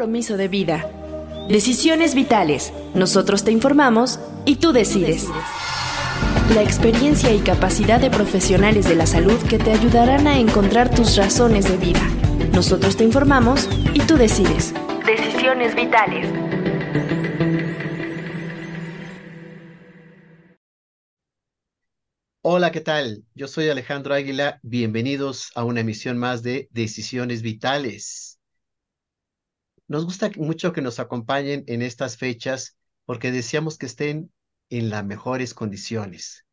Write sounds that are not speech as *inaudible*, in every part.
compromiso de vida. Decisiones vitales. Nosotros te informamos y tú decides. La experiencia y capacidad de profesionales de la salud que te ayudarán a encontrar tus razones de vida. Nosotros te informamos y tú decides. Decisiones vitales. Hola, ¿qué tal? Yo soy Alejandro Águila. Bienvenidos a una emisión más de Decisiones Vitales. Nos gusta mucho que nos acompañen en estas fechas porque deseamos que estén en las mejores condiciones.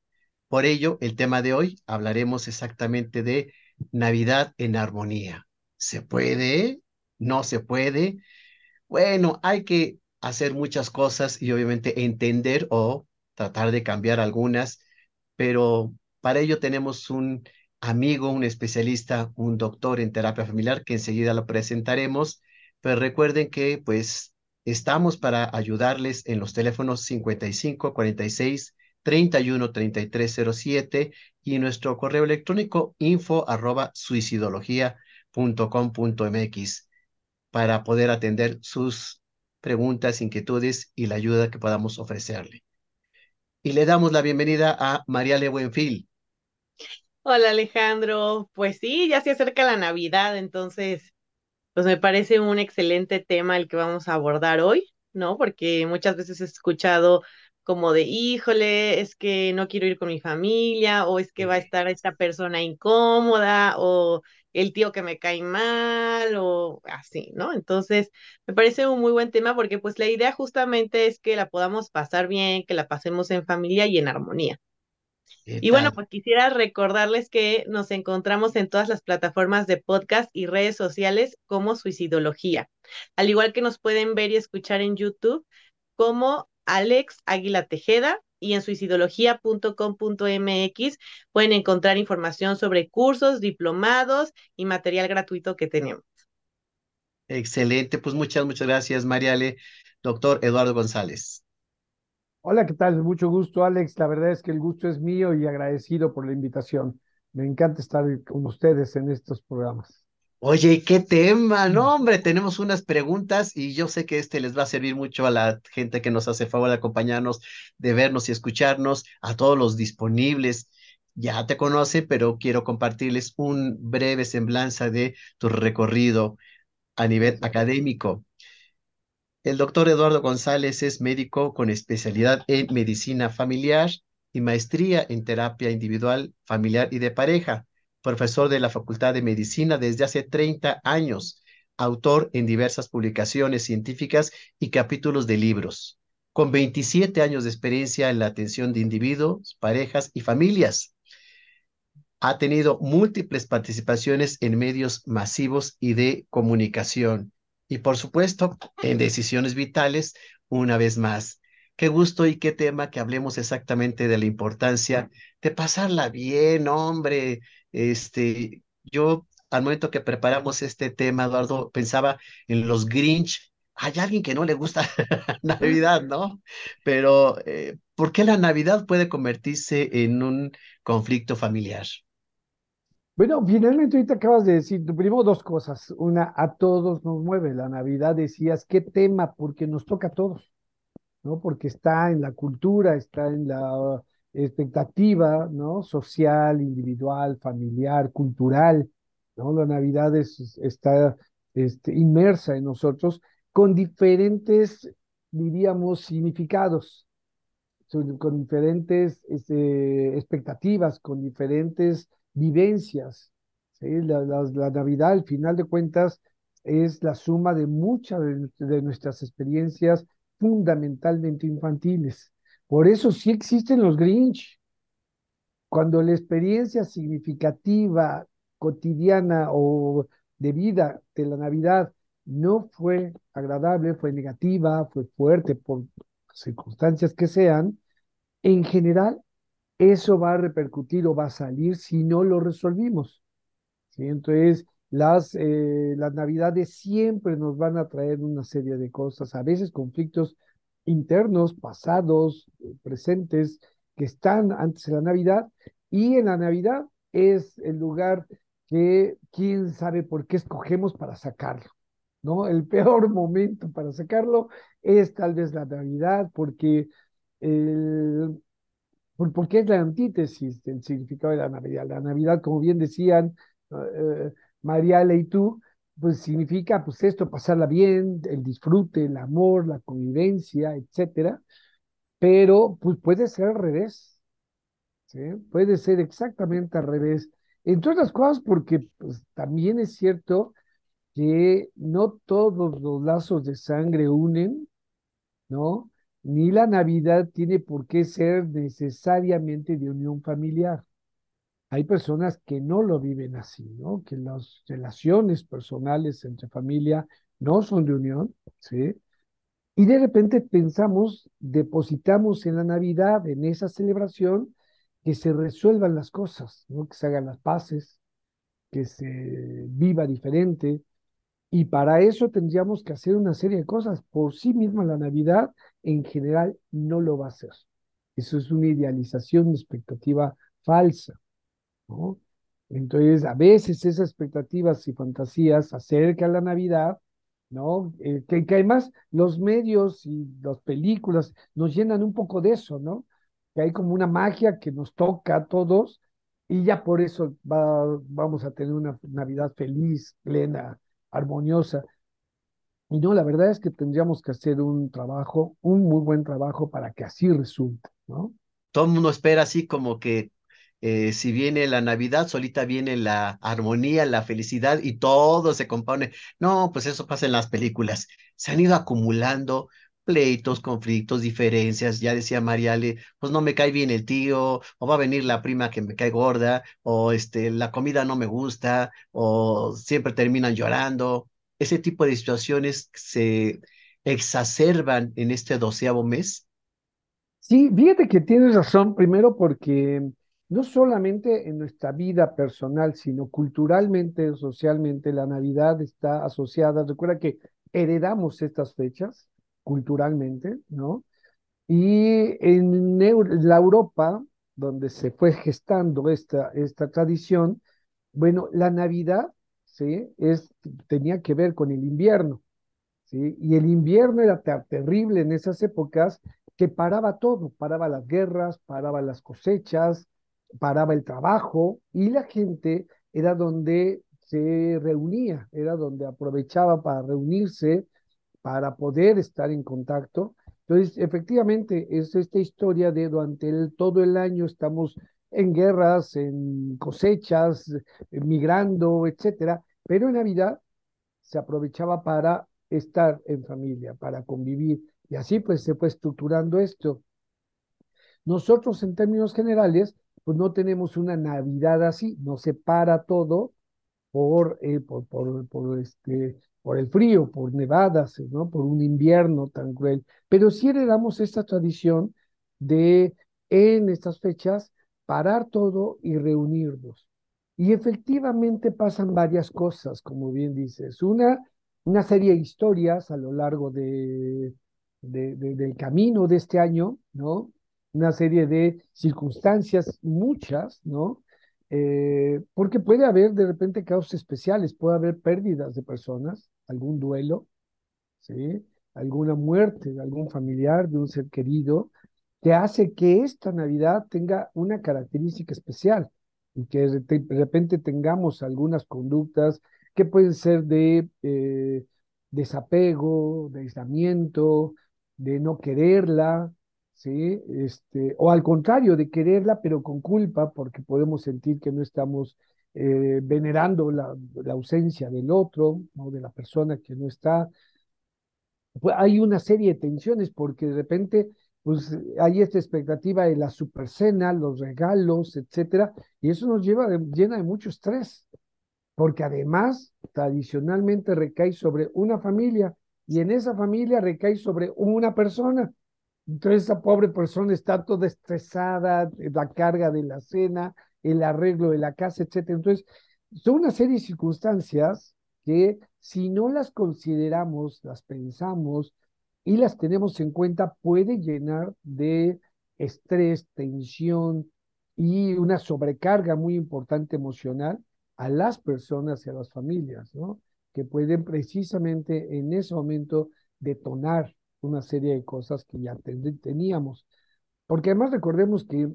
Por ello, el tema de hoy hablaremos exactamente de Navidad en armonía. ¿Se puede? ¿No se puede? Bueno, hay que hacer muchas cosas y obviamente entender o tratar de cambiar algunas, pero para ello tenemos un amigo, un especialista, un doctor en terapia familiar que enseguida lo presentaremos, pero recuerden que pues Estamos para ayudarles en los teléfonos 55 46 31 3307 y nuestro correo electrónico info arroba suicidología.com.mx para poder atender sus preguntas, inquietudes y la ayuda que podamos ofrecerle. Y le damos la bienvenida a María Le Buenfil. Hola Alejandro, pues sí, ya se acerca la Navidad, entonces pues me parece un excelente tema el que vamos a abordar hoy, ¿no? Porque muchas veces he escuchado como de, híjole, es que no quiero ir con mi familia, o es que va a estar esta persona incómoda, o el tío que me cae mal, o así, ¿no? Entonces, me parece un muy buen tema porque pues la idea justamente es que la podamos pasar bien, que la pasemos en familia y en armonía. Y bueno, pues quisiera recordarles que nos encontramos en todas las plataformas de podcast y redes sociales como Suicidología, al igual que nos pueden ver y escuchar en YouTube como Alex Águila Tejeda y en suicidología.com.mx pueden encontrar información sobre cursos, diplomados y material gratuito que tenemos. Excelente, pues muchas, muchas gracias, Mariale. Doctor Eduardo González. Hola, ¿qué tal? Mucho gusto, Alex. La verdad es que el gusto es mío y agradecido por la invitación. Me encanta estar con ustedes en estos programas. Oye, qué tema, no, hombre, tenemos unas preguntas y yo sé que este les va a servir mucho a la gente que nos hace favor de acompañarnos, de vernos y escucharnos, a todos los disponibles. Ya te conoce, pero quiero compartirles un breve semblanza de tu recorrido a nivel académico. El doctor Eduardo González es médico con especialidad en medicina familiar y maestría en terapia individual, familiar y de pareja, profesor de la Facultad de Medicina desde hace 30 años, autor en diversas publicaciones científicas y capítulos de libros, con 27 años de experiencia en la atención de individuos, parejas y familias. Ha tenido múltiples participaciones en medios masivos y de comunicación y por supuesto en decisiones vitales una vez más. Qué gusto y qué tema que hablemos exactamente de la importancia de pasarla bien, hombre. Este, yo al momento que preparamos este tema, Eduardo, pensaba en los Grinch. Hay alguien que no le gusta *laughs* Navidad, ¿no? Pero, eh, ¿por qué la Navidad puede convertirse en un conflicto familiar? Bueno, finalmente ahorita acabas de decir, primero dos cosas. Una, a todos nos mueve. La Navidad decías, ¿qué tema? Porque nos toca a todos, ¿no? Porque está en la cultura, está en la expectativa, ¿no? Social, individual, familiar, cultural, ¿no? La Navidad está este, inmersa en nosotros con diferentes, diríamos, significados, con diferentes este, expectativas, con diferentes vivencias. La, Navidad, al final de cuentas, es la suma de muchas de, nuestras experiencias fundamentalmente infantiles. Por eso sí existen los Grinch. Cuando la experiencia significativa, cotidiana o de vida de la Navidad no fue agradable, fue negativa, fue fuerte por circunstancias que sean, en general eso va a repercutir o va a salir si no lo resolvimos. ¿sí? Entonces, las, eh, las navidades siempre nos van a traer una serie de cosas, a veces conflictos internos, pasados, eh, presentes, que están antes de la Navidad, y en la Navidad es el lugar que quién sabe por qué escogemos para sacarlo. ¿no? El peor *laughs* momento para sacarlo es tal vez la Navidad, porque, el, porque es la antítesis del significado de la Navidad. La Navidad, como bien decían uh, Mariale y tú, pues significa pues esto, pasarla bien, el disfrute, el amor, la convivencia, etcétera, pero pues puede ser al revés. Puede ser exactamente al revés. Entre otras cosas porque pues, también es cierto que no todos los lazos de sangre unen, ¿no? Ni la Navidad tiene por qué ser necesariamente de unión familiar. Hay personas que no lo viven así, ¿no? Que las relaciones personales entre familia no son de unión, ¿sí? Y de repente pensamos, depositamos en la Navidad, en esa celebración, que se resuelvan las cosas, ¿no? Que se hagan las paces, que se viva diferente, y para eso tendríamos que hacer una serie de cosas. Por sí misma la Navidad en general no lo va a hacer. Eso es una idealización, una expectativa falsa. Entonces, a veces esas expectativas y fantasías acerca de la Navidad, ¿no? Eh, que, además los medios y las películas nos llenan un poco de eso, ¿no? Que hay como una magia que nos toca a todos y ya por eso va, vamos a tener una Navidad feliz, plena, armoniosa. Y no, la verdad es que tendríamos que hacer un trabajo, un muy buen trabajo para que así resulte, ¿no? Todo el mundo espera así como que eh, si viene la Navidad, solita viene la armonía, la felicidad y todo se compone. No, pues eso pasa en las películas. Se han ido acumulando pleitos, conflictos, diferencias. Ya decía Mariale, pues no me cae bien el tío, o va a venir la prima que me cae gorda, o este, la comida no me gusta, o siempre terminan llorando. Ese tipo de situaciones se exacerban en este doceavo mes. Sí, fíjate que tienes razón, primero porque no solamente en nuestra vida personal, sino culturalmente, socialmente, la Navidad está asociada. Recuerda que heredamos estas fechas culturalmente, ¿no? Y en la Europa, donde se fue gestando esta, esta tradición, bueno, la Navidad, ¿sí? Es, tenía que ver con el invierno, ¿sí? Y el invierno era terrible en esas épocas que paraba todo, paraba las guerras, paraba las cosechas, paraba el trabajo y la gente era donde se reunía, era donde aprovechaba para reunirse para poder estar en contacto. Entonces, efectivamente, es esta historia de durante todo el año estamos en guerras, en cosechas, migrando, etcétera, pero en Navidad se aprovechaba para estar en familia, para convivir, y así pues se fue estructurando esto. Nosotros en términos generales, pues no tenemos una Navidad así, no se para todo por, eh, por, por, por, este, por el frío, por nevadas, ¿no? por un invierno tan cruel. Pero sí heredamos esta tradición de en estas fechas parar todo y reunirnos. Y efectivamente pasan varias cosas, como bien dices. Una, una serie de historias a lo largo de, del camino de este año, ¿no? Una serie de circunstancias, muchas, ¿no? Eh, porque puede haber de repente causas especiales, puede haber pérdidas de personas, algún duelo, ¿sí? alguna muerte de algún familiar, de un ser querido, que hace que esta Navidad tenga una característica especial y que de repente tengamos algunas conductas que pueden ser de eh, desapego, de aislamiento, de no quererla, ¿sí? Este, o al contrario, de quererla, pero con culpa, porque podemos sentir que no estamos eh, venerando la, ausencia del otro, ¿no? de la persona que no está. Pues hay una serie de tensiones, porque de repente pues hay esta expectativa de la supercena, los regalos, etcétera, y eso nos lleva llena de mucho estrés, porque además tradicionalmente recae sobre una familia y en esa familia recae sobre una persona entonces esa pobre persona está toda estresada, la carga de la cena, el arreglo de la casa, etc. Entonces, son una serie de circunstancias que si no las consideramos, las pensamos y las tenemos en cuenta, puede llenar de estrés, tensión y una sobrecarga muy importante emocional a las personas y a las familias, ¿no? que pueden precisamente en ese momento detonar una serie de cosas que ya teníamos. Porque además recordemos que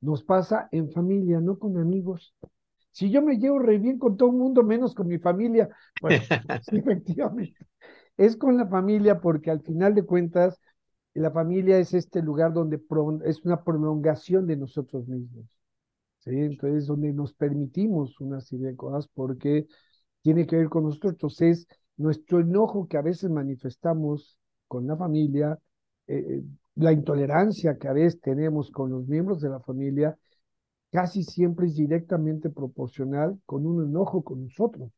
nos pasa en familia, no con amigos. Si yo me llevo re bien con todo el mundo, menos con mi familia, bueno, *laughs* efectivamente, es con la familia porque al final de cuentas, la familia es este lugar donde es una prolongación de nosotros mismos. ¿sí? Entonces, donde nos permitimos una serie de cosas porque tiene que ver con nosotros. Es nuestro enojo que a veces manifestamos con la familia, eh, eh, la intolerancia que a veces tenemos con los miembros de la familia, casi siempre es directamente proporcional con un enojo con nosotros,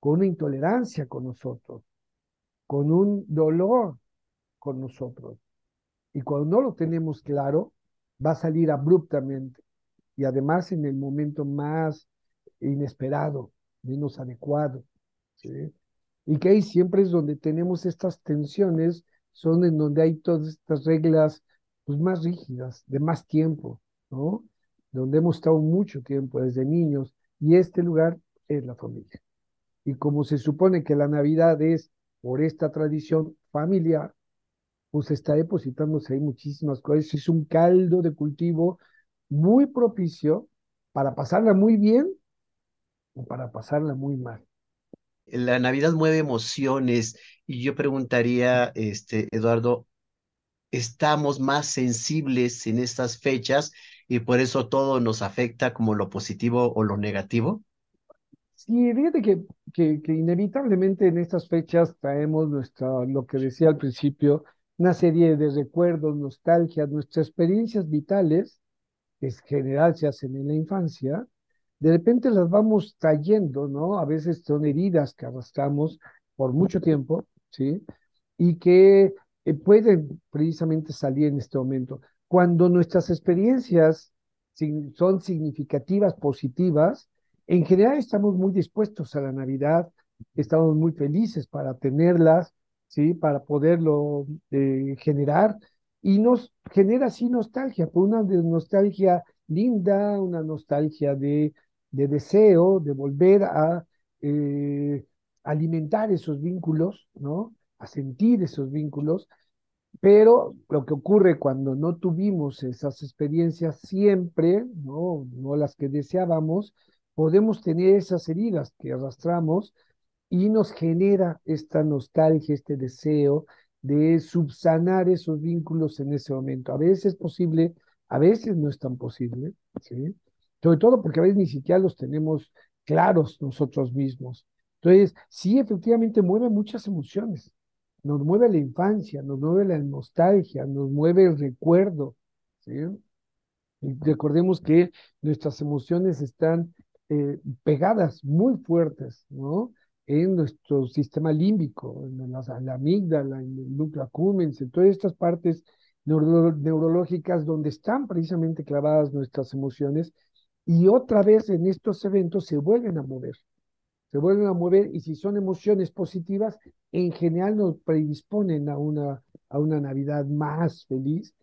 con una intolerancia con nosotros, con un dolor con nosotros. Y cuando no lo tenemos claro, va a salir abruptamente y además en el momento más inesperado, menos adecuado. Y que ahí siempre es donde tenemos estas tensiones, son en donde hay todas estas reglas pues, más rígidas, de más tiempo, ¿no? Donde hemos estado mucho tiempo desde niños y este lugar es la familia. Y como se supone que la Navidad es por esta tradición familiar, pues está depositándose ahí muchísimas cosas. Es un caldo de cultivo muy propicio para pasarla muy bien o para pasarla muy mal. La Navidad mueve emociones y yo preguntaría, este, Eduardo, ¿estamos más sensibles en estas fechas y por eso todo nos afecta como lo positivo o lo negativo? Sí, fíjate que, que, inevitablemente en estas fechas traemos nuestra, lo que decía al principio, una serie de recuerdos, nostalgias, nuestras experiencias vitales, que en general se hacen en la infancia, de repente las vamos trayendo, ¿no? A veces son heridas que arrastramos por mucho tiempo, ¿sí? Y que eh, pueden precisamente salir en este momento. Cuando nuestras experiencias son significativas, positivas, en general estamos muy dispuestos a la Navidad, estamos muy felices para tenerlas, ¿sí? Para poderlo eh, generar y nos genera así nostalgia, por una nostalgia linda, una nostalgia de, de deseo, de volver a eh, alimentar esos vínculos, ¿no? A sentir esos vínculos, pero lo que ocurre cuando no tuvimos esas experiencias siempre, ¿no? No las que deseábamos, podemos tener esas heridas que arrastramos y nos genera esta nostalgia, este deseo de subsanar esos vínculos en ese momento. A veces es posible, a veces no es tan posible, ¿sí? Sobre todo porque a veces ni siquiera los tenemos claros nosotros mismos. Entonces, sí, efectivamente mueve muchas emociones. Nos mueve la infancia, nos mueve la nostalgia, nos mueve el recuerdo, ¿sí? Y recordemos que nuestras emociones están eh, pegadas muy fuertes, ¿no? en nuestro sistema límbico, en la, amígdala, en el núcleo accumbens, en todas estas partes neurológicas donde están precisamente clavadas nuestras emociones y otra vez en estos eventos se vuelven a mover, se vuelven a mover y si son emociones positivas, en general nos predisponen a una, a una Navidad más feliz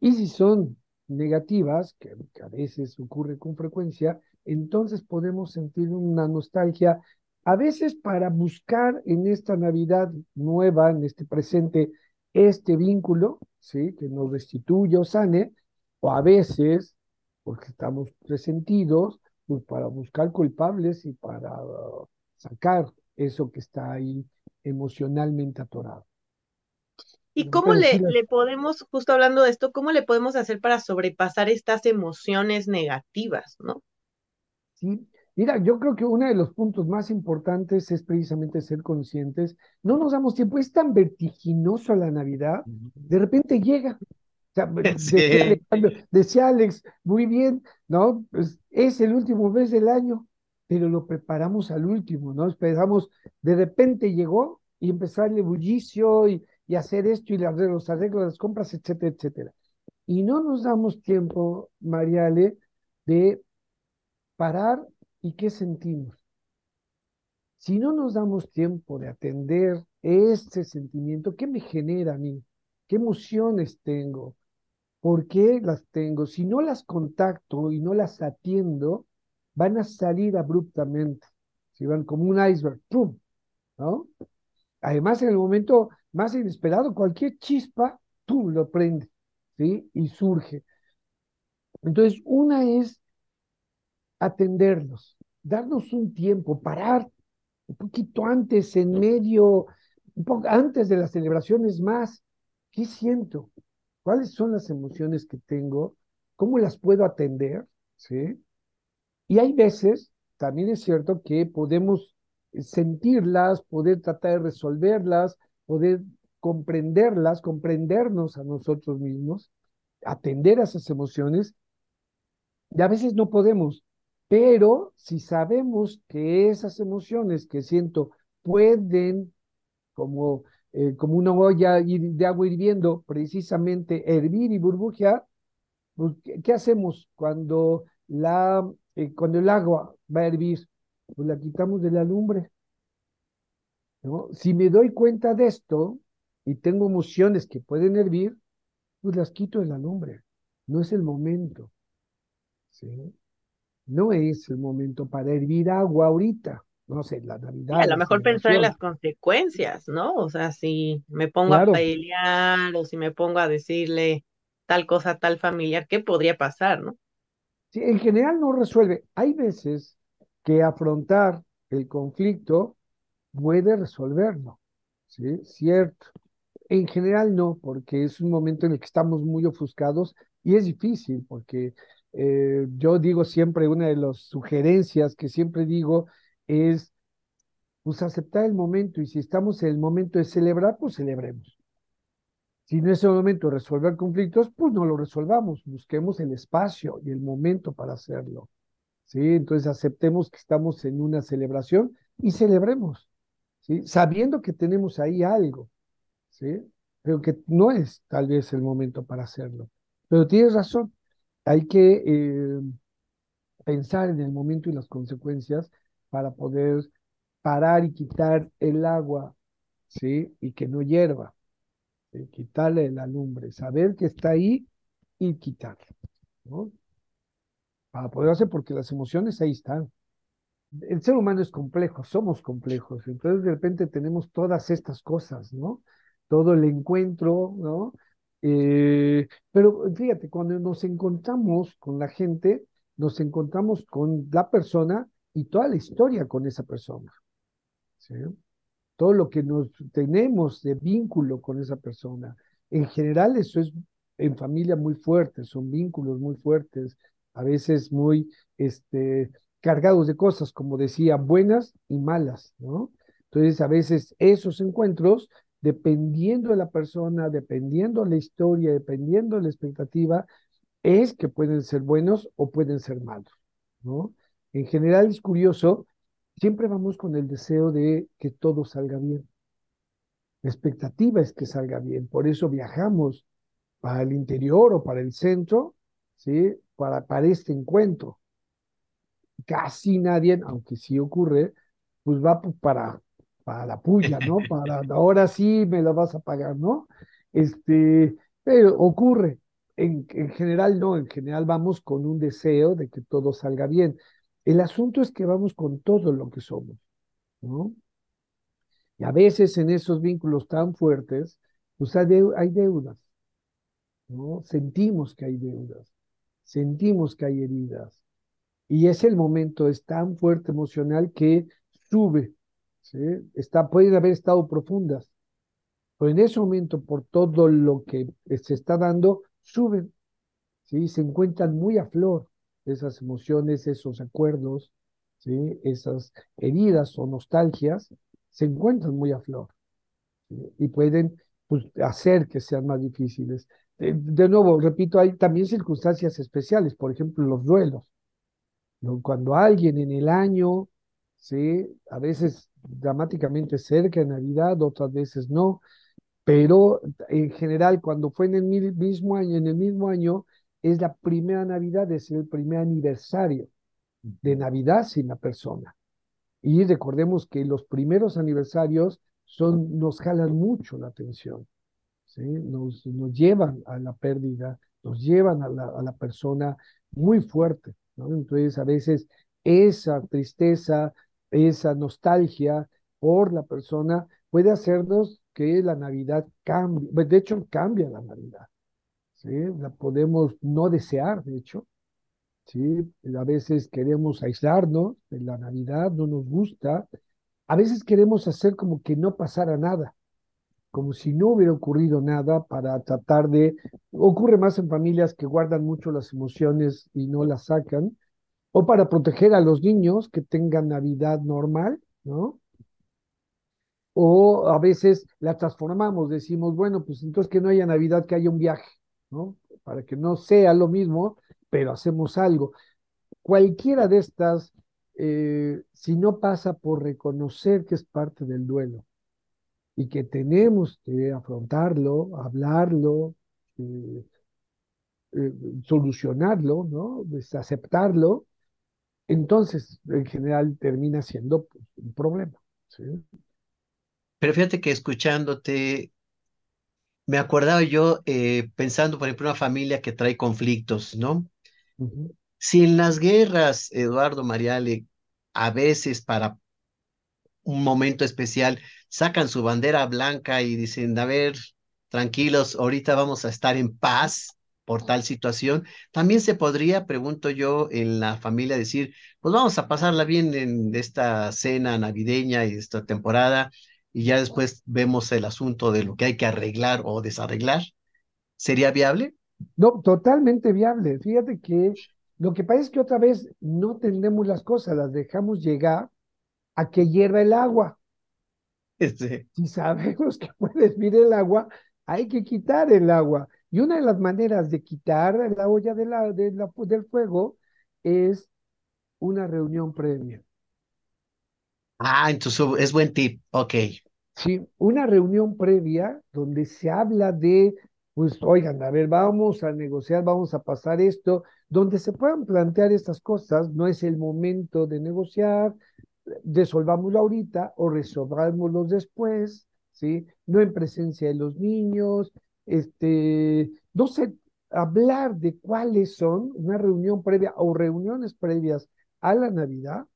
y si son negativas, que a veces ocurre con frecuencia, entonces podemos sentir una nostalgia a veces para buscar en esta Navidad nueva, en este presente, este vínculo, ¿sí? que nos restituya o sane, o a veces, porque estamos resentidos, pues para buscar culpables y para sacar eso que está ahí emocionalmente atorado. ¿Y cómo le, le podemos, justo hablando de esto, cómo le podemos hacer para sobrepasar estas emociones negativas, ¿no? Sí, Mira, yo creo que uno de los puntos más importantes es precisamente ser conscientes. No nos damos tiempo, es tan vertiginoso la Navidad, de repente llega. O sea, *laughs* decía, Alex, muy bien, ¿no? Pues es el último mes del año, pero lo preparamos al último, ¿no? Esperamos, de repente llegó y empezar el bullicio y, y hacer esto y los arreglos, las compras, etcétera, etcétera. Y no nos damos tiempo, Mariale, de parar ¿Y qué sentimos? Si no nos damos tiempo de atender este sentimiento, ¿qué me genera a mí? ¿Qué emociones tengo? ¿Por qué las tengo? Si no las contacto y no las atiendo, van a salir abruptamente. se van como un iceberg, ¡pum! ¿no? Además, en el momento más inesperado, cualquier chispa, ¡pum! lo prende, ¿sí? Y surge. Entonces, una es atenderlos, darnos un tiempo, parar un poquito antes, en medio, un poco antes de las celebraciones más. ¿Qué siento? ¿Cuáles son las emociones que tengo? ¿Cómo las puedo atender? ¿Sí? Y hay veces, también es cierto que podemos sentirlas, poder tratar de resolverlas, poder comprenderlas, comprendernos a nosotros mismos, atender a esas emociones, y a veces no podemos, pero si sabemos que esas emociones que siento pueden, como, eh, como una olla de agua hirviendo, precisamente hervir y burbujear, pues, ¿qué, hacemos cuando, la, eh, cuando el agua va a hervir? Pues la quitamos de la lumbre. Si me doy cuenta de esto y tengo emociones que pueden hervir, pues las quito de la lumbre. No es el momento. No es el momento para hervir agua ahorita. No sé, la Navidad. a lo mejor pensar en las consecuencias, ¿no? O sea, si me pongo a pelear o si me pongo a decirle tal cosa a tal familiar, ¿qué podría pasar, no? Sí, en general no resuelve. Hay veces que afrontar el conflicto puede resolverlo, ¿sí? Cierto. En general no, porque es un momento en el que estamos muy ofuscados y es difícil, porque eh, yo digo siempre, una de las sugerencias que siempre digo es, pues aceptar el momento y si estamos en el momento de celebrar, pues celebremos. Si no es el momento de resolver conflictos, pues no lo resolvamos, busquemos el espacio y el momento para hacerlo. ¿sí? Entonces aceptemos que estamos en una celebración y celebremos, ¿sí? sabiendo que tenemos ahí algo, ¿sí? pero que no es tal vez el momento para hacerlo. Pero tienes razón, hay que eh, pensar en el momento y las consecuencias para poder parar y quitar el agua, ¿sí? Y que no hierva, quitarle la lumbre, saber que está ahí y quitarlo, ¿no? Para poder hacer, porque las emociones ahí están. El ser humano es complejo, somos complejos, entonces de repente tenemos todas estas cosas, ¿no? Todo el encuentro, ¿no? Eh, pero fíjate, cuando nos encontramos con la gente, nos encontramos con la persona y toda la historia con esa persona. Todo lo que nos tenemos de vínculo con esa persona. En general, eso es en familia muy fuerte, son vínculos muy fuertes, a veces muy este, cargados de cosas, como decía, buenas y malas, ¿no? Entonces, a veces esos encuentros dependiendo de la persona, dependiendo de la historia, dependiendo de la expectativa, es que pueden ser buenos o pueden ser malos, ¿no? En general es curioso, siempre vamos con el deseo de que todo salga bien. La expectativa es que salga bien, por eso viajamos para el interior o para el centro, ¿sí? Para, para este encuentro. Casi nadie, aunque sí ocurre, pues va para para la puya, ¿no? *laughs* Para ahora sí me la vas a pagar, ¿no? Este, pero ocurre. En, en, general no, en general vamos con un deseo de que todo salga bien. El asunto es que vamos con todo lo que somos, ¿no? Y a veces en esos vínculos tan fuertes, pues hay, hay deudas, ¿no? Sentimos que hay deudas, sentimos que hay heridas. Y es el momento, es tan fuerte emocional que sube ¿sí? Está, pueden haber estado profundas, pero en ese momento, por todo lo que se está dando, suben, ¿sí? se encuentran muy a flor esas emociones, esos acuerdos, ¿sí? esas heridas o nostalgias, se encuentran muy a flor y pueden pues, hacer que sean más difíciles. De, nuevo, repito, hay también circunstancias especiales, por ejemplo, los duelos. Cuando alguien en el año ¿sí? A veces dramáticamente cerca de Navidad, otras veces no, pero en general cuando fue en el mismo año, en el mismo año es la primera Navidad, es el primer aniversario de Navidad sin la persona. Y recordemos que los primeros aniversarios son, nos jalan mucho la atención, ¿sí? nos, nos llevan a la pérdida, nos llevan a la, a la persona muy fuerte. ¿no? Entonces, a veces esa tristeza, esa nostalgia por la persona puede hacernos que la Navidad cambie. Pues, de hecho, cambia la Navidad. ¿Sí? La podemos no desear, de hecho. ¿sí? A veces queremos aislarnos de la Navidad, no nos gusta. A veces queremos hacer como que no pasara nada, como si no hubiera ocurrido nada para tratar de... Ocurre más en familias que guardan mucho las emociones y no las sacan, o para proteger a los niños que tengan Navidad normal, ¿no? O a veces la transformamos, decimos, bueno, pues entonces que no haya Navidad, que haya un viaje, Para que no sea lo mismo, pero hacemos algo. Cualquiera de estas, eh, si no pasa por reconocer que es parte del duelo y que tenemos que afrontarlo, hablarlo, eh, eh, solucionarlo, ¿no? aceptarlo, entonces en general termina siendo pues, un problema. Pero fíjate que escuchándote, me acordaba yo eh, pensando, por ejemplo, una familia que trae conflictos, ¿no? Si en las guerras, Eduardo Mariale, a veces para un momento especial, sacan su bandera blanca y dicen, a ver, tranquilos, ahorita vamos a estar en paz por tal situación. También se podría, pregunto yo, en la familia decir, pues vamos a pasarla bien en esta cena navideña y esta temporada, y ya después vemos el asunto de lo que hay que arreglar o desarreglar. ¿Sería viable? No, totalmente viable. Fíjate que lo que pasa es que otra vez no tendemos las cosas, las dejamos llegar a que hierva el agua. Si sabemos que puede hervir el agua, hay que quitar el agua. Y una de las maneras de quitar la olla de la, de la, del fuego es una reunión previa. Ah, entonces es buen tip, ok. Sí, una reunión previa donde se habla de, pues, oigan, a ver, vamos a negociar, vamos a pasar esto, donde se puedan plantear estas cosas, no es el momento de negociar, resolvámoslo ahorita o resolvámoslo después, ¿sí? No en presencia de los niños, este, no sé, hablar de cuáles son una reunión previa o reuniones previas a la Navidad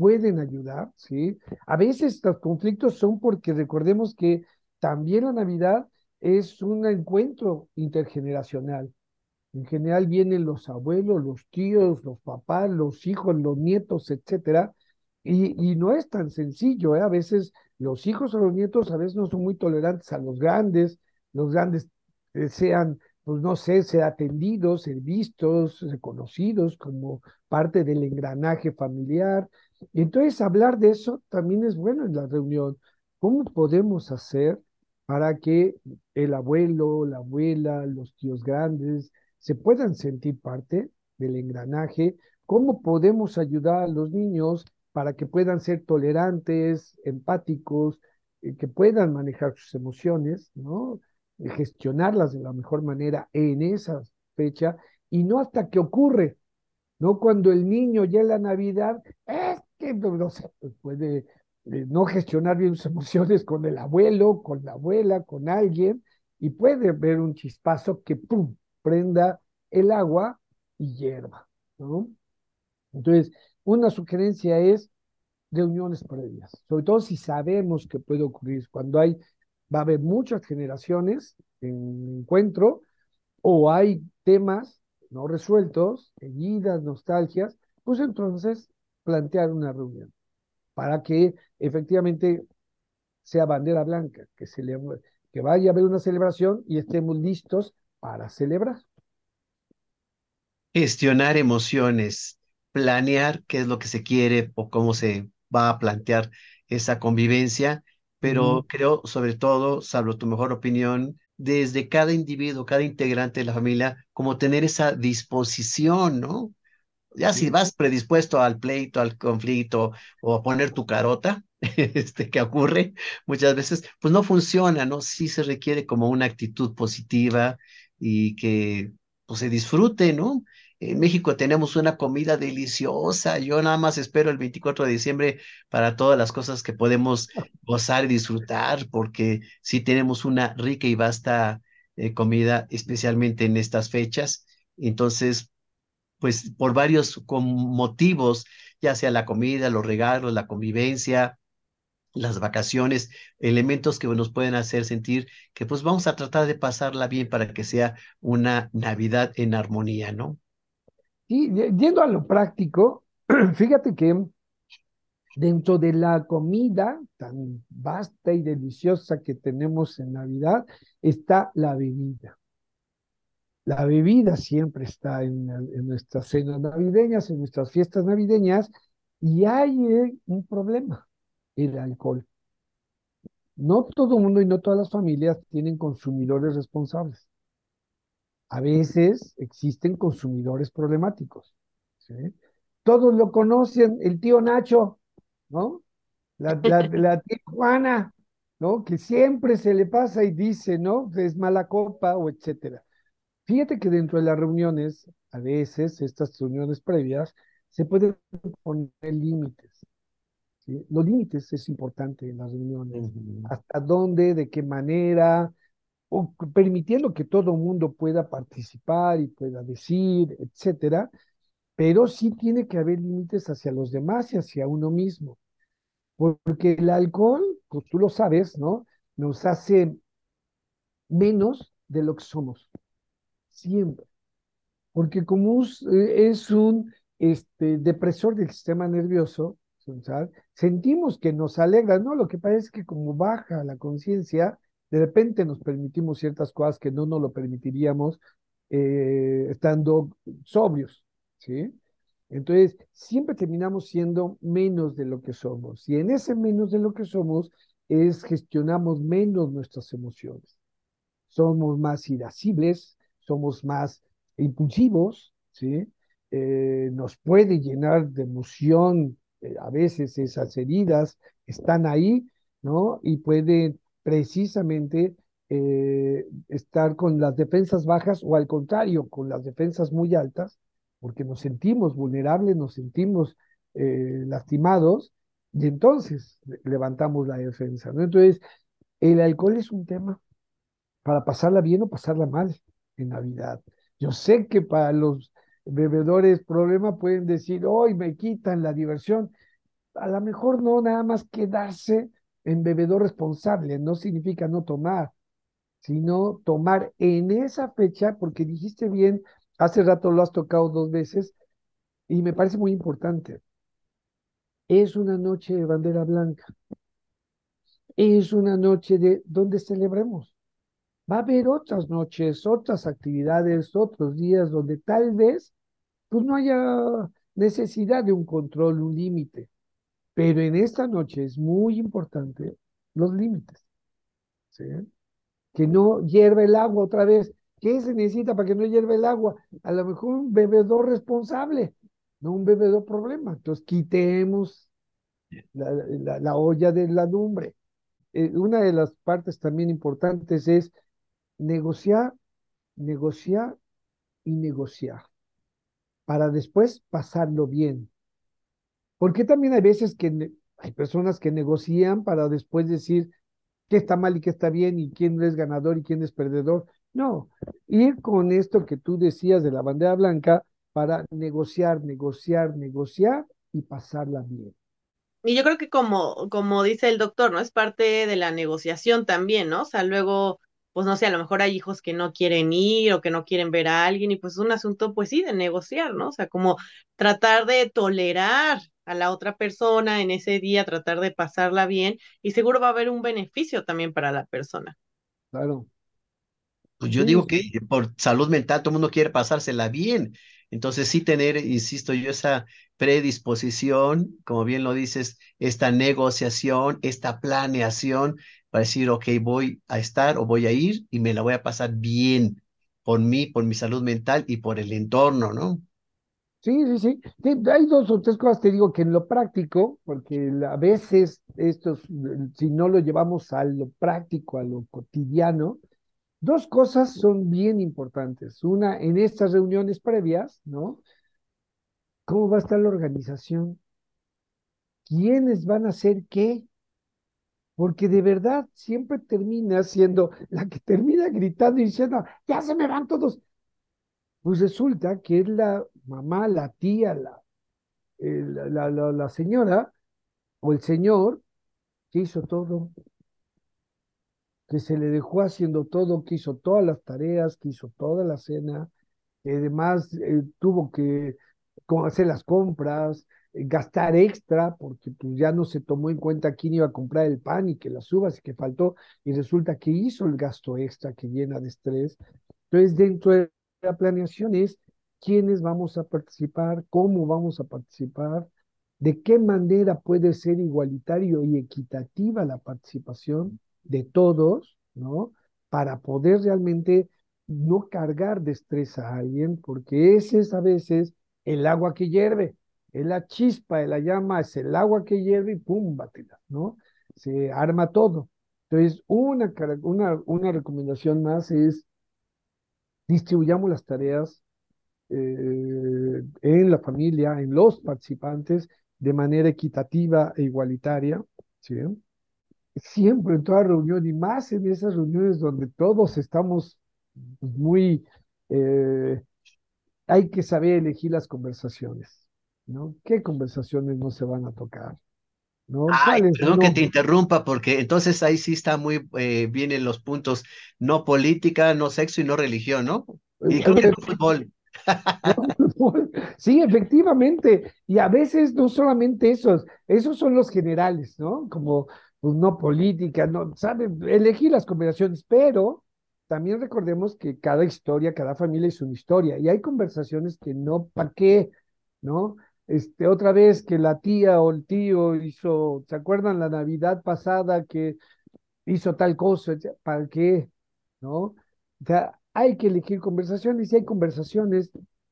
pueden ayudar, ¿sí? A veces estos conflictos son porque recordemos que también la Navidad es un encuentro intergeneracional. En general vienen los abuelos, los tíos, los papás, los hijos, los nietos, etcétera, y, no es tan sencillo, ¿eh? A veces los hijos o los nietos a veces no son muy tolerantes a los grandes, los grandes sean, pues no sé, ser atendidos, ser vistos, reconocidos como parte del engranaje familiar. Y entonces hablar de eso también es bueno en la reunión. ¿Cómo podemos hacer para que el abuelo, la abuela, los tíos grandes se puedan sentir parte del engranaje? ¿Cómo podemos ayudar a los niños para que puedan ser tolerantes, empáticos, eh, que puedan manejar sus emociones, ¿no? Gestionarlas de la mejor manera en esa fecha y no hasta que ocurre, no cuando el niño ya en la Navidad es que no sé, pues puede eh, no gestionar bien sus emociones con el abuelo, con la abuela, con alguien y puede ver un chispazo que pum prenda el agua y hierva, ¿no? Entonces, una sugerencia es reuniones previas, sobre todo si sabemos que puede ocurrir, cuando hay, va a haber muchas generaciones en encuentro o hay temas no resueltos, heridas, nostalgias, pues entonces plantear una reunión para que efectivamente sea bandera blanca, que, que vaya a haber una celebración y estemos listos para celebrar. Gestionar emociones planear qué es lo que se quiere o cómo se va a plantear esa convivencia, pero creo sobre todo, salvo tu mejor opinión, desde cada individuo, cada integrante de la familia, como tener esa disposición, ¿no? Ya si vas predispuesto al pleito, al conflicto o a poner tu carota, *laughs* este, que ocurre muchas veces, pues no funciona, ¿no? Sí se requiere como una actitud positiva y que pues, se disfrute, ¿no? En México tenemos una comida deliciosa. Yo nada más espero el 24 de diciembre para todas las cosas que podemos *laughs* gozar y disfrutar, porque sí tenemos una rica y vasta eh, comida, especialmente en estas fechas. Entonces, pues por varios motivos, ya sea la comida, los regalos, la convivencia, las vacaciones, elementos que nos pueden hacer sentir que pues vamos a tratar de pasarla bien para que sea una Navidad en armonía, ¿no? Y yendo a lo práctico, *clears throat* fíjate que dentro de la comida tan vasta y deliciosa que tenemos en Navidad está la bebida. La bebida siempre está en, nuestras cenas navideñas, en nuestras fiestas navideñas, y hay eh, un problema, el alcohol. No todo el mundo y no todas las familias tienen consumidores responsables. A veces existen consumidores problemáticos. Todos lo conocen, el tío Nacho, ¿no? La, *laughs* la, tía Juana, ¿no? Que siempre se le pasa y dice, ¿no? Es mala copa o etcétera. Fíjate que dentro de las reuniones, a veces, estas reuniones previas, se pueden poner límites. Los límites es importante en las reuniones. Hasta dónde, de qué manera, o permitiendo que todo mundo pueda participar y pueda decir, etcétera, pero sí tiene que haber límites hacia los demás y hacia uno mismo. Porque el alcohol, pues tú lo sabes, ¿no? Nos hace menos de lo que somos siempre. Porque como eh, es un este, depresor del sistema nervioso, sentimos que nos alegra, ¿no? Lo que pasa es que como baja la conciencia, de repente nos permitimos ciertas cosas que no nos lo permitiríamos eh, estando sobrios, ¿sí? Entonces, siempre terminamos siendo menos de lo que somos. Y en ese menos de lo que somos es gestionamos menos nuestras emociones. Somos más irascibles, somos más impulsivos, ¿sí? Eh, nos puede llenar de emoción, eh, a veces esas heridas están ahí, ¿no? Y puede precisamente eh, estar con las defensas bajas o al contrario, con las defensas muy altas, porque nos sentimos vulnerables, nos sentimos lastimados, y entonces levantamos la defensa, ¿no? Entonces, el alcohol es un tema para pasarla bien o pasarla mal en Navidad. Yo sé que para los bebedores problema pueden decir, hoy me quitan la diversión. A lo mejor no nada más quedarse bebedor responsable, no significa no tomar, sino tomar en esa fecha, porque dijiste bien, hace rato lo has tocado dos veces, y me parece muy importante. Es una noche de bandera blanca. Es una noche de donde celebremos va a haber otras noches, otras actividades, otros días donde tal vez pues no haya necesidad de un control, un límite. Pero en esta noche es muy importante los límites. Que no hierva el agua otra vez. ¿Qué se necesita para que no hierva el agua? A lo mejor un bebedor responsable, no un bebedor problema. Entonces quitemos la, olla de la lumbre. Eh, una de las partes también importantes es negociar, negociar y negociar para después pasarlo bien. Porque también hay veces que hay personas que negocian para después decir qué está mal y qué está bien y quién es ganador y quién es perdedor. No, ir con esto que tú decías de la bandera blanca para negociar, negociar, negociar y pasarla bien. Y yo creo que como, como dice el doctor, ¿no? Es parte de la negociación también, ¿no? O sea, luego pues no sé, a lo mejor hay hijos que no quieren ir o que no quieren ver a alguien y pues es un asunto, pues sí, de negociar, ¿no? O sea, como tratar de tolerar a la otra persona en ese día, tratar de pasarla bien y seguro va a haber un beneficio también para la persona. Claro. Pues yo digo que por salud mental todo el mundo quiere pasársela bien. Entonces sí tener, insisto yo, esa predisposición, como bien lo dices, esta negociación, esta planeación para decir, ok, voy a estar o voy a ir y me la voy a pasar bien por mí, por mi salud mental y por el entorno, ¿no? Sí, sí, sí. Hay dos o tres cosas, te digo, que en lo práctico, porque a veces estos, si no lo llevamos a lo práctico, a lo cotidiano, dos cosas son bien importantes. Una, en estas reuniones previas, ¿no? ¿Cómo va a estar la organización? ¿Quiénes van a hacer qué? porque de verdad siempre termina siendo la que termina gritando y diciendo, ya se me van todos. Pues resulta que es la mamá, la tía, la, eh, la, la, señora o el señor que hizo todo, que se le dejó haciendo todo, que hizo todas las tareas, que hizo toda la cena, que además eh, tuvo que hacer las compras, eh, gastar extra, porque pues, ya no se tomó en cuenta quién iba a comprar el pan y que las uvas y que faltó, y resulta que hizo el gasto extra que llena de estrés. Entonces, dentro de la planeación es quiénes vamos a participar, cómo vamos a participar, de qué manera puede ser igualitario y equitativa la participación de todos, ¿no? Para poder realmente no cargar de estrés a alguien, porque ese es a veces el agua que hierve, es la chispa de la llama, es el agua que hierve y pum, batela, ¿no? Se arma todo. Entonces, una, una, una recomendación más es distribuyamos las tareas eh, en la familia, en los participantes, de manera equitativa e igualitaria. Siempre en toda reunión y más en esas reuniones donde todos estamos muy... Eh, hay que saber elegir las conversaciones, ¿no? ¿Qué conversaciones no se van a tocar? ¿No? Ay, perdón que te interrumpa, porque entonces ahí sí está muy eh, bien en los puntos, no política, no sexo y no religión, ¿no? Y creo que no fútbol. *laughs* Sí, efectivamente. Y a veces no solamente esos, esos son los generales, ¿no? Como pues, no política, no, ¿saben? Elegir las conversaciones, pero también recordemos que cada historia, cada familia es una historia. Y hay conversaciones que no, ¿para qué? ¿No? Este, otra vez que la tía o el tío hizo, ¿se acuerdan la Navidad pasada que hizo tal cosa? ¿Para qué? ¿No? O sea, hay que elegir conversaciones y hay conversaciones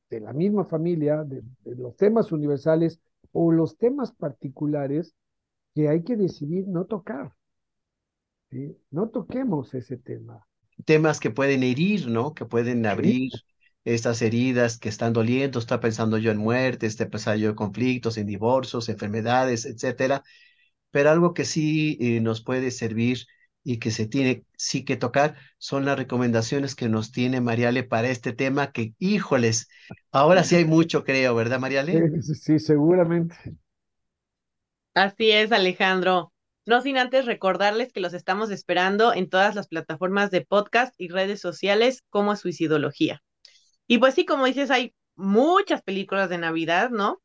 de la misma familia, de, los temas universales o los temas particulares que hay que decidir no tocar. No toquemos ese tema. Temas que pueden herir, ¿no? Que pueden abrir estas heridas que están doliendo, está pensando yo en muerte, está pensando yo en conflictos, en divorcios, enfermedades, etcétera. Pero algo que sí eh, nos puede servir y que se tiene sí que tocar son las recomendaciones que nos tiene Mariale para este tema que, híjoles, ahora sí hay mucho, creo, ¿verdad, Mariale? Sí, sí, seguramente. Así es, Alejandro. No sin antes recordarles que los estamos esperando en todas las plataformas de podcast y redes sociales como Suicidología. Y pues sí, como dices, hay muchas películas de Navidad, ¿no?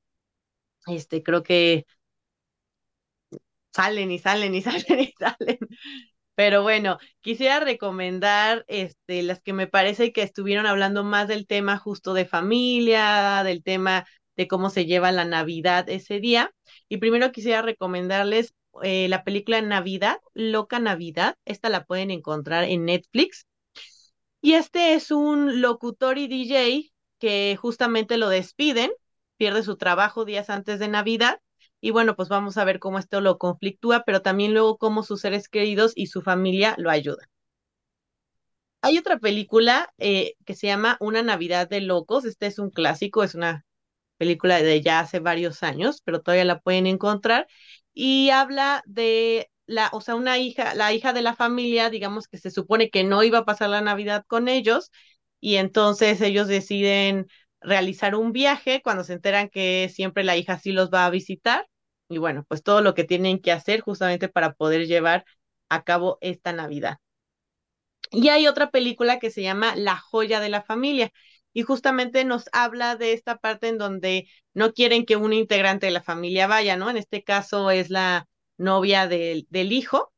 Este, creo que salen y salen y *laughs* salen y salen. Pero bueno, quisiera recomendar este, las que me parece que estuvieron hablando más del tema justo de familia, del tema de cómo se lleva la Navidad ese día. Y primero quisiera recomendarles eh, la película Navidad, Loca Navidad. Esta la pueden encontrar en Netflix. Y este es un locutor y DJ que justamente lo despiden, pierde su trabajo días antes de Navidad y bueno, pues vamos a ver cómo esto lo conflictúa, pero también luego cómo sus seres queridos y su familia lo ayudan. Hay otra película eh, que se llama Una Navidad de Locos. Este es un clásico, es una película de ya hace varios años, pero todavía la pueden encontrar. Y habla de la, o sea, una hija, la hija de la familia, digamos que se supone que no iba a pasar la Navidad con ellos, y entonces ellos deciden realizar un viaje cuando se enteran que siempre la hija sí los va a visitar y bueno, pues todo lo que tienen que hacer justamente para poder llevar a cabo esta Navidad. Y hay otra película que se llama La joya de la familia y justamente nos habla de esta parte en donde no quieren que un integrante de la familia vaya, ¿no? En este caso es la novia del, del hijo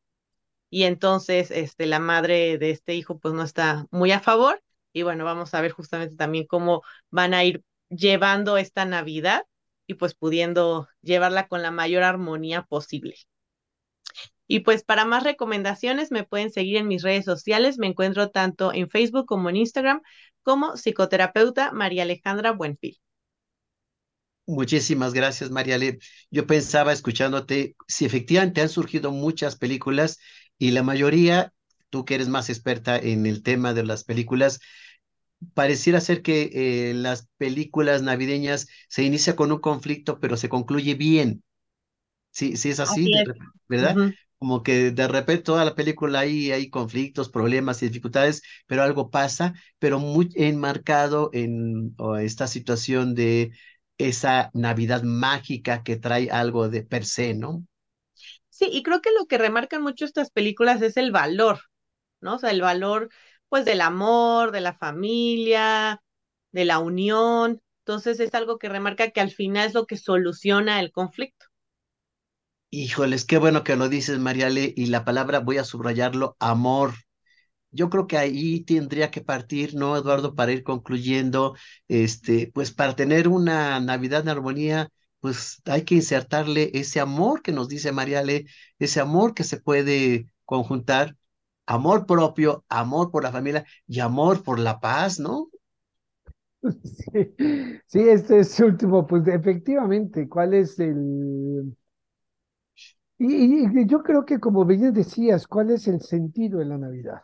y entonces este, la madre de este hijo pues no está muy a favor y bueno, vamos a ver justamente también cómo van a ir llevando esta Navidad y pues pudiendo llevarla con la mayor armonía posible. Y pues para más recomendaciones me pueden seguir en mis redes sociales. Me encuentro tanto en Facebook como en Instagram como psicoterapeuta María Alejandra Buenfil. Muchísimas gracias, Mariale. Yo pensaba escuchándote, si efectivamente han surgido muchas películas y la mayoría, tú que eres más experta en el tema de las películas, pareciera ser que eh, las películas navideñas se inicia con un conflicto, pero se concluye bien. Sí, sí es así, ¿verdad? como que de repente toda la película ahí hay conflictos, problemas y dificultades, pero algo pasa, pero muy enmarcado en esta situación de esa Navidad mágica que trae algo de per se, ¿no? Sí, y creo que lo que remarcan mucho estas películas es el valor, ¿no? O sea, el valor, pues, del amor, de la familia, de la unión. Entonces es algo que remarca que al final es lo que soluciona el conflicto. Híjoles, qué bueno que lo dices, Mariale, y la palabra voy a subrayarlo, amor. Yo creo que ahí tendría que partir, ¿no, Eduardo, para ir concluyendo, este, pues para tener una Navidad en armonía, pues hay que insertarle ese amor que nos dice Mariale, ese amor que se puede conjuntar, amor propio, amor por la familia y amor por la paz, ¿no? *laughs* Sí, sí, este es último, pues efectivamente, ¿cuál es el y, yo creo que como bien decías, ¿cuál es el sentido de la Navidad?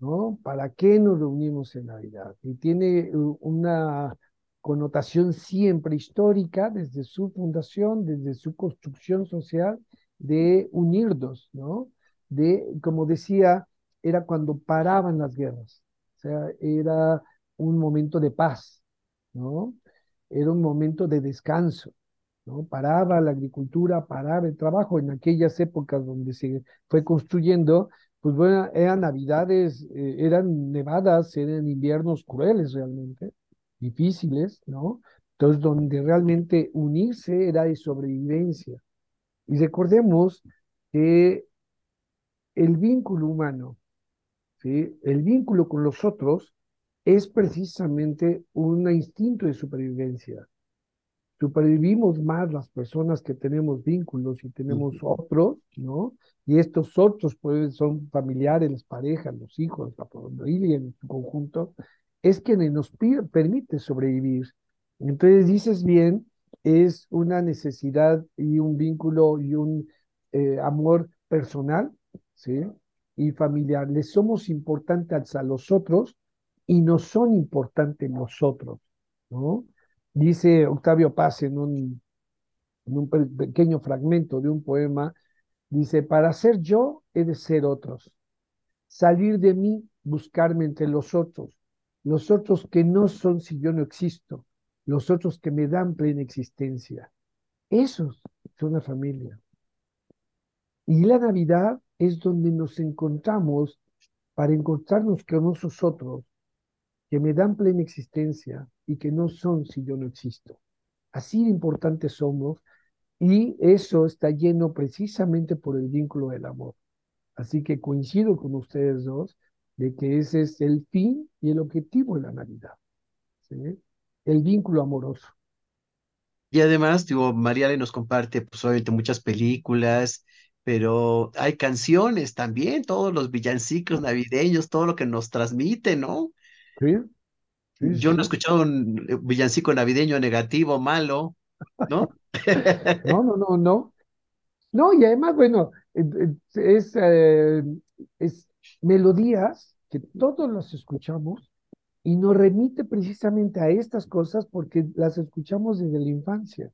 ¿No? ¿Para qué nos reunimos en Navidad? Y tiene una connotación siempre histórica desde su fundación, desde su construcción social, de unirnos, ¿no? De, como decía, era cuando paraban las guerras, o sea, era un momento de paz, ¿no? Era un momento de descanso. ¿no? Paraba la agricultura, paraba el trabajo en aquellas épocas donde se fue construyendo, pues bueno, eran navidades, eh, eran nevadas, eran inviernos crueles realmente, difíciles, ¿no? Entonces, donde realmente unirse era de sobrevivencia. Y recordemos que el vínculo humano, ¿sí? El vínculo con los otros es precisamente un instinto de supervivencia supervivimos más las personas que tenemos vínculos y tenemos otros, ¿no? Y estos otros pueden, son familiares, las parejas, los hijos, la familia en su conjunto, es que nos permite sobrevivir. Entonces dices bien, es una necesidad y un vínculo y un eh, amor personal, ¿sí? Y familiar. Les somos importantes a los otros y nos son importantes nosotros, ¿no? Dice Octavio Paz en un, pequeño fragmento de un poema, dice, para ser yo he de ser otros, salir de mí, buscarme entre los otros, los otros que no son si yo no existo, los otros que me dan plena existencia. Esos son la familia. Y la Navidad es donde nos encontramos para encontrarnos con nosotros que me dan plena existencia y que no son si yo no existo. Así de importantes somos y eso está lleno precisamente por el vínculo del amor. Así que coincido con ustedes dos de que ese es el fin y el objetivo de la Navidad. El vínculo amoroso. Y además, digo, Mariale nos comparte, pues obviamente muchas películas, pero hay canciones también, todos los villancicos navideños, todo lo que nos transmite, ¿no? Sí. Yo no he escuchado un villancico navideño negativo, malo, ¿no? *laughs* No, no, no, no. No, y además, bueno, es, eh, es melodías que todos las escuchamos y nos remite precisamente a estas cosas porque las escuchamos desde la infancia.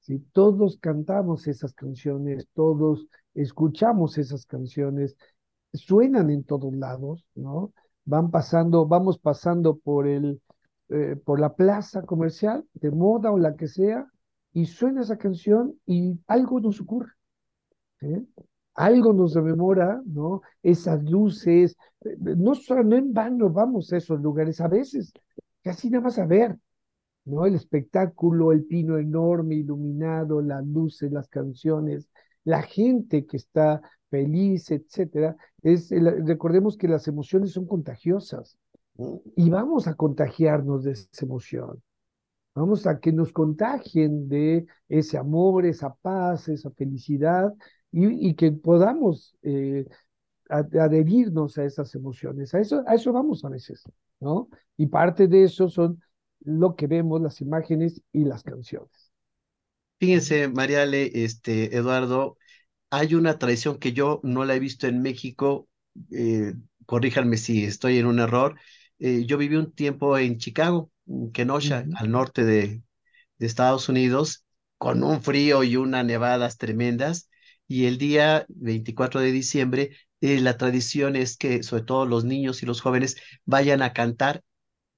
¿sí? Todos cantamos esas canciones, todos escuchamos esas canciones, suenan en todos lados, ¿no? Van pasando, vamos pasando por el, eh, por la plaza comercial de moda o la que sea, y suena esa canción y algo nos ocurre. ¿eh? Algo nos rememora, ¿no? Esas luces, eh, no, no en vano vamos a esos lugares, a veces casi nada más a ver, ¿no? El espectáculo, el pino enorme, iluminado, las luces, las canciones, la gente que está feliz, etcétera, es, recordemos que las emociones son contagiosas y vamos a contagiarnos de esa emoción. Vamos a que nos contagien de ese amor, esa paz, esa felicidad y, que podamos eh, adherirnos a esas emociones. A eso, a eso vamos a veces, ¿no? Y parte de eso son lo que vemos, las imágenes y las canciones. Fíjense, Mariale, este, Eduardo, hay una tradición que yo no la he visto en México, eh, corríjanme si estoy en un error. Eh, yo viví un tiempo en Chicago, en Kenosha, al norte de, de, Estados Unidos, con un frío y unas nevadas tremendas. Y el día 24 de diciembre, eh, la tradición es que sobre todo los niños y los jóvenes vayan a cantar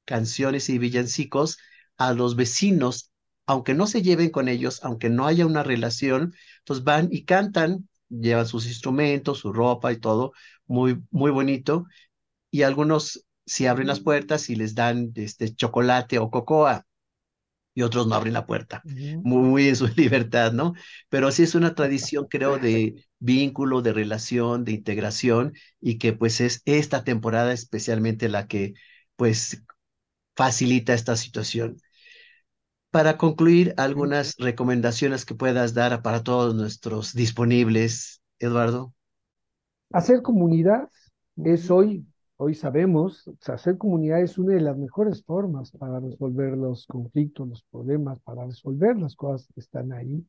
canciones y villancicos a los vecinos, aunque no se lleven con ellos, aunque no haya una relación, entonces van y cantan, llevan sus instrumentos, su ropa y todo, muy, muy bonito, y algunos si abren las puertas y les dan este chocolate o cocoa y otros no abren la puerta, muy, en su *laughs* libertad, ¿no? Pero sí es una tradición, creo, de vínculo, de relación, de integración y que pues es esta temporada especialmente la que pues facilita esta situación. Para concluir, algunas recomendaciones que puedas dar para todos nuestros disponibles, Eduardo. Hacer comunidad es hoy Hoy sabemos, hacer comunidad es una de las mejores formas para resolver los conflictos, los problemas, para resolver las cosas que están ahí.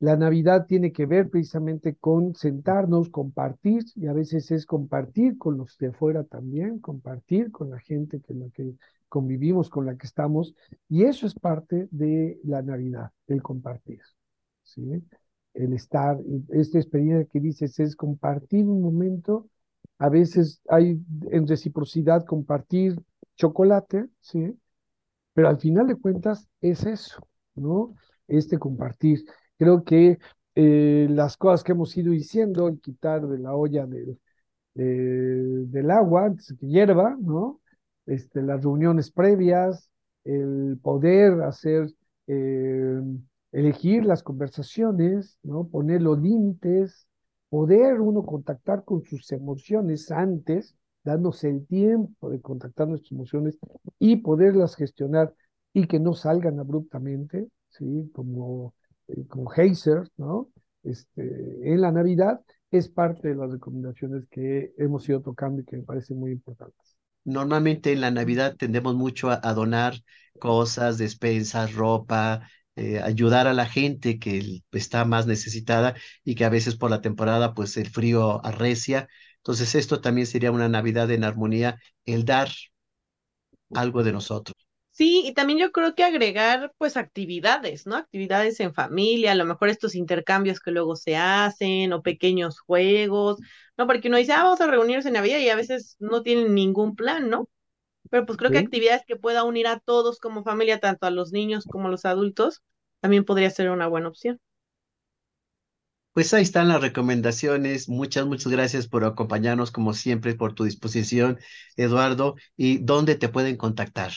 La Navidad tiene que ver precisamente con sentarnos, compartir, y a veces es compartir con los de afuera también, compartir con la gente con la que convivimos, con la que estamos, y eso es parte de la Navidad, el compartir. ¿sí? El estar, esta experiencia que dices es compartir un momento a veces hay en reciprocidad compartir chocolate, ¿sí? Pero al final de cuentas es eso, ¿no? Este compartir. Creo que eh, las cosas que hemos ido diciendo, el quitar de la olla del, del agua hierva, ¿no? Este, las reuniones previas, el poder hacer, eh, elegir las conversaciones, ¿no? Poner los límites, poder uno contactar con sus emociones antes, dándose el tiempo de contactar nuestras emociones y poderlas gestionar y que no salgan abruptamente, ¿sí? Como, eh, como ¿no? Este, en la Navidad es parte de las recomendaciones que hemos ido tocando y que me parecen muy importantes. Normalmente en la Navidad tendemos mucho a donar cosas, despensas, ropa, eh, ayudar a la gente que está más necesitada y que a veces por la temporada pues el frío arrecia. Entonces esto también sería una Navidad en armonía, el dar algo de nosotros. Sí, y también yo creo que agregar pues actividades, ¿no? Actividades en familia, a lo mejor estos intercambios que luego se hacen o pequeños juegos, ¿no? Porque uno dice, ah, vamos a reunirnos en Navidad y a veces no tienen ningún plan, ¿no? Pero pues creo que actividades que pueda unir a todos como familia, tanto a los niños como a los adultos, también podría ser una buena opción. Pues ahí están las recomendaciones. Muchas, muchas gracias por acompañarnos, como siempre, por tu disposición, Eduardo. ¿Y dónde te pueden contactar?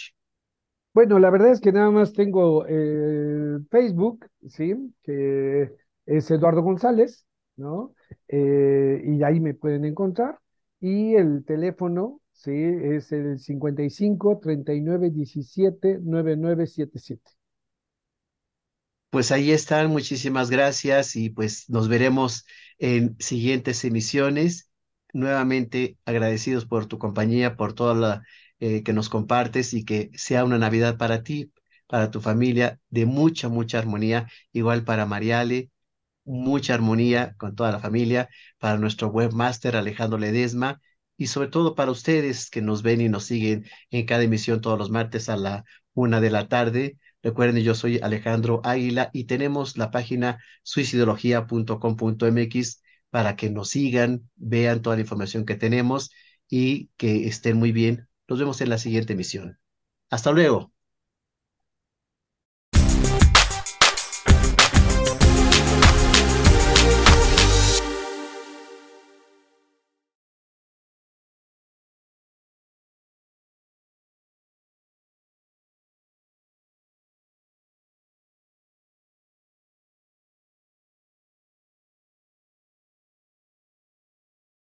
Bueno, la verdad es que nada más tengo eh, Facebook, ¿sí? Que es Eduardo González, ¿no? Eh, y ahí me pueden encontrar. Y el teléfono Sí, es el 55 39 17 9977. Pues ahí están, muchísimas gracias y pues nos veremos en siguientes emisiones. Nuevamente agradecidos por tu compañía, por toda la eh, que nos compartes y que sea una Navidad para ti, para tu familia, de mucha, mucha armonía, igual para Mariale, mucha armonía con toda la familia, para nuestro webmaster Alejandro Ledesma y sobre todo para ustedes que nos ven y nos siguen en cada emisión todos los martes a la una de la tarde. Recuerden, yo soy Alejandro Águila y tenemos la página suicidología.com.mx para que nos sigan, vean toda la información que tenemos y que estén muy bien. Nos vemos en la siguiente emisión. Hasta luego.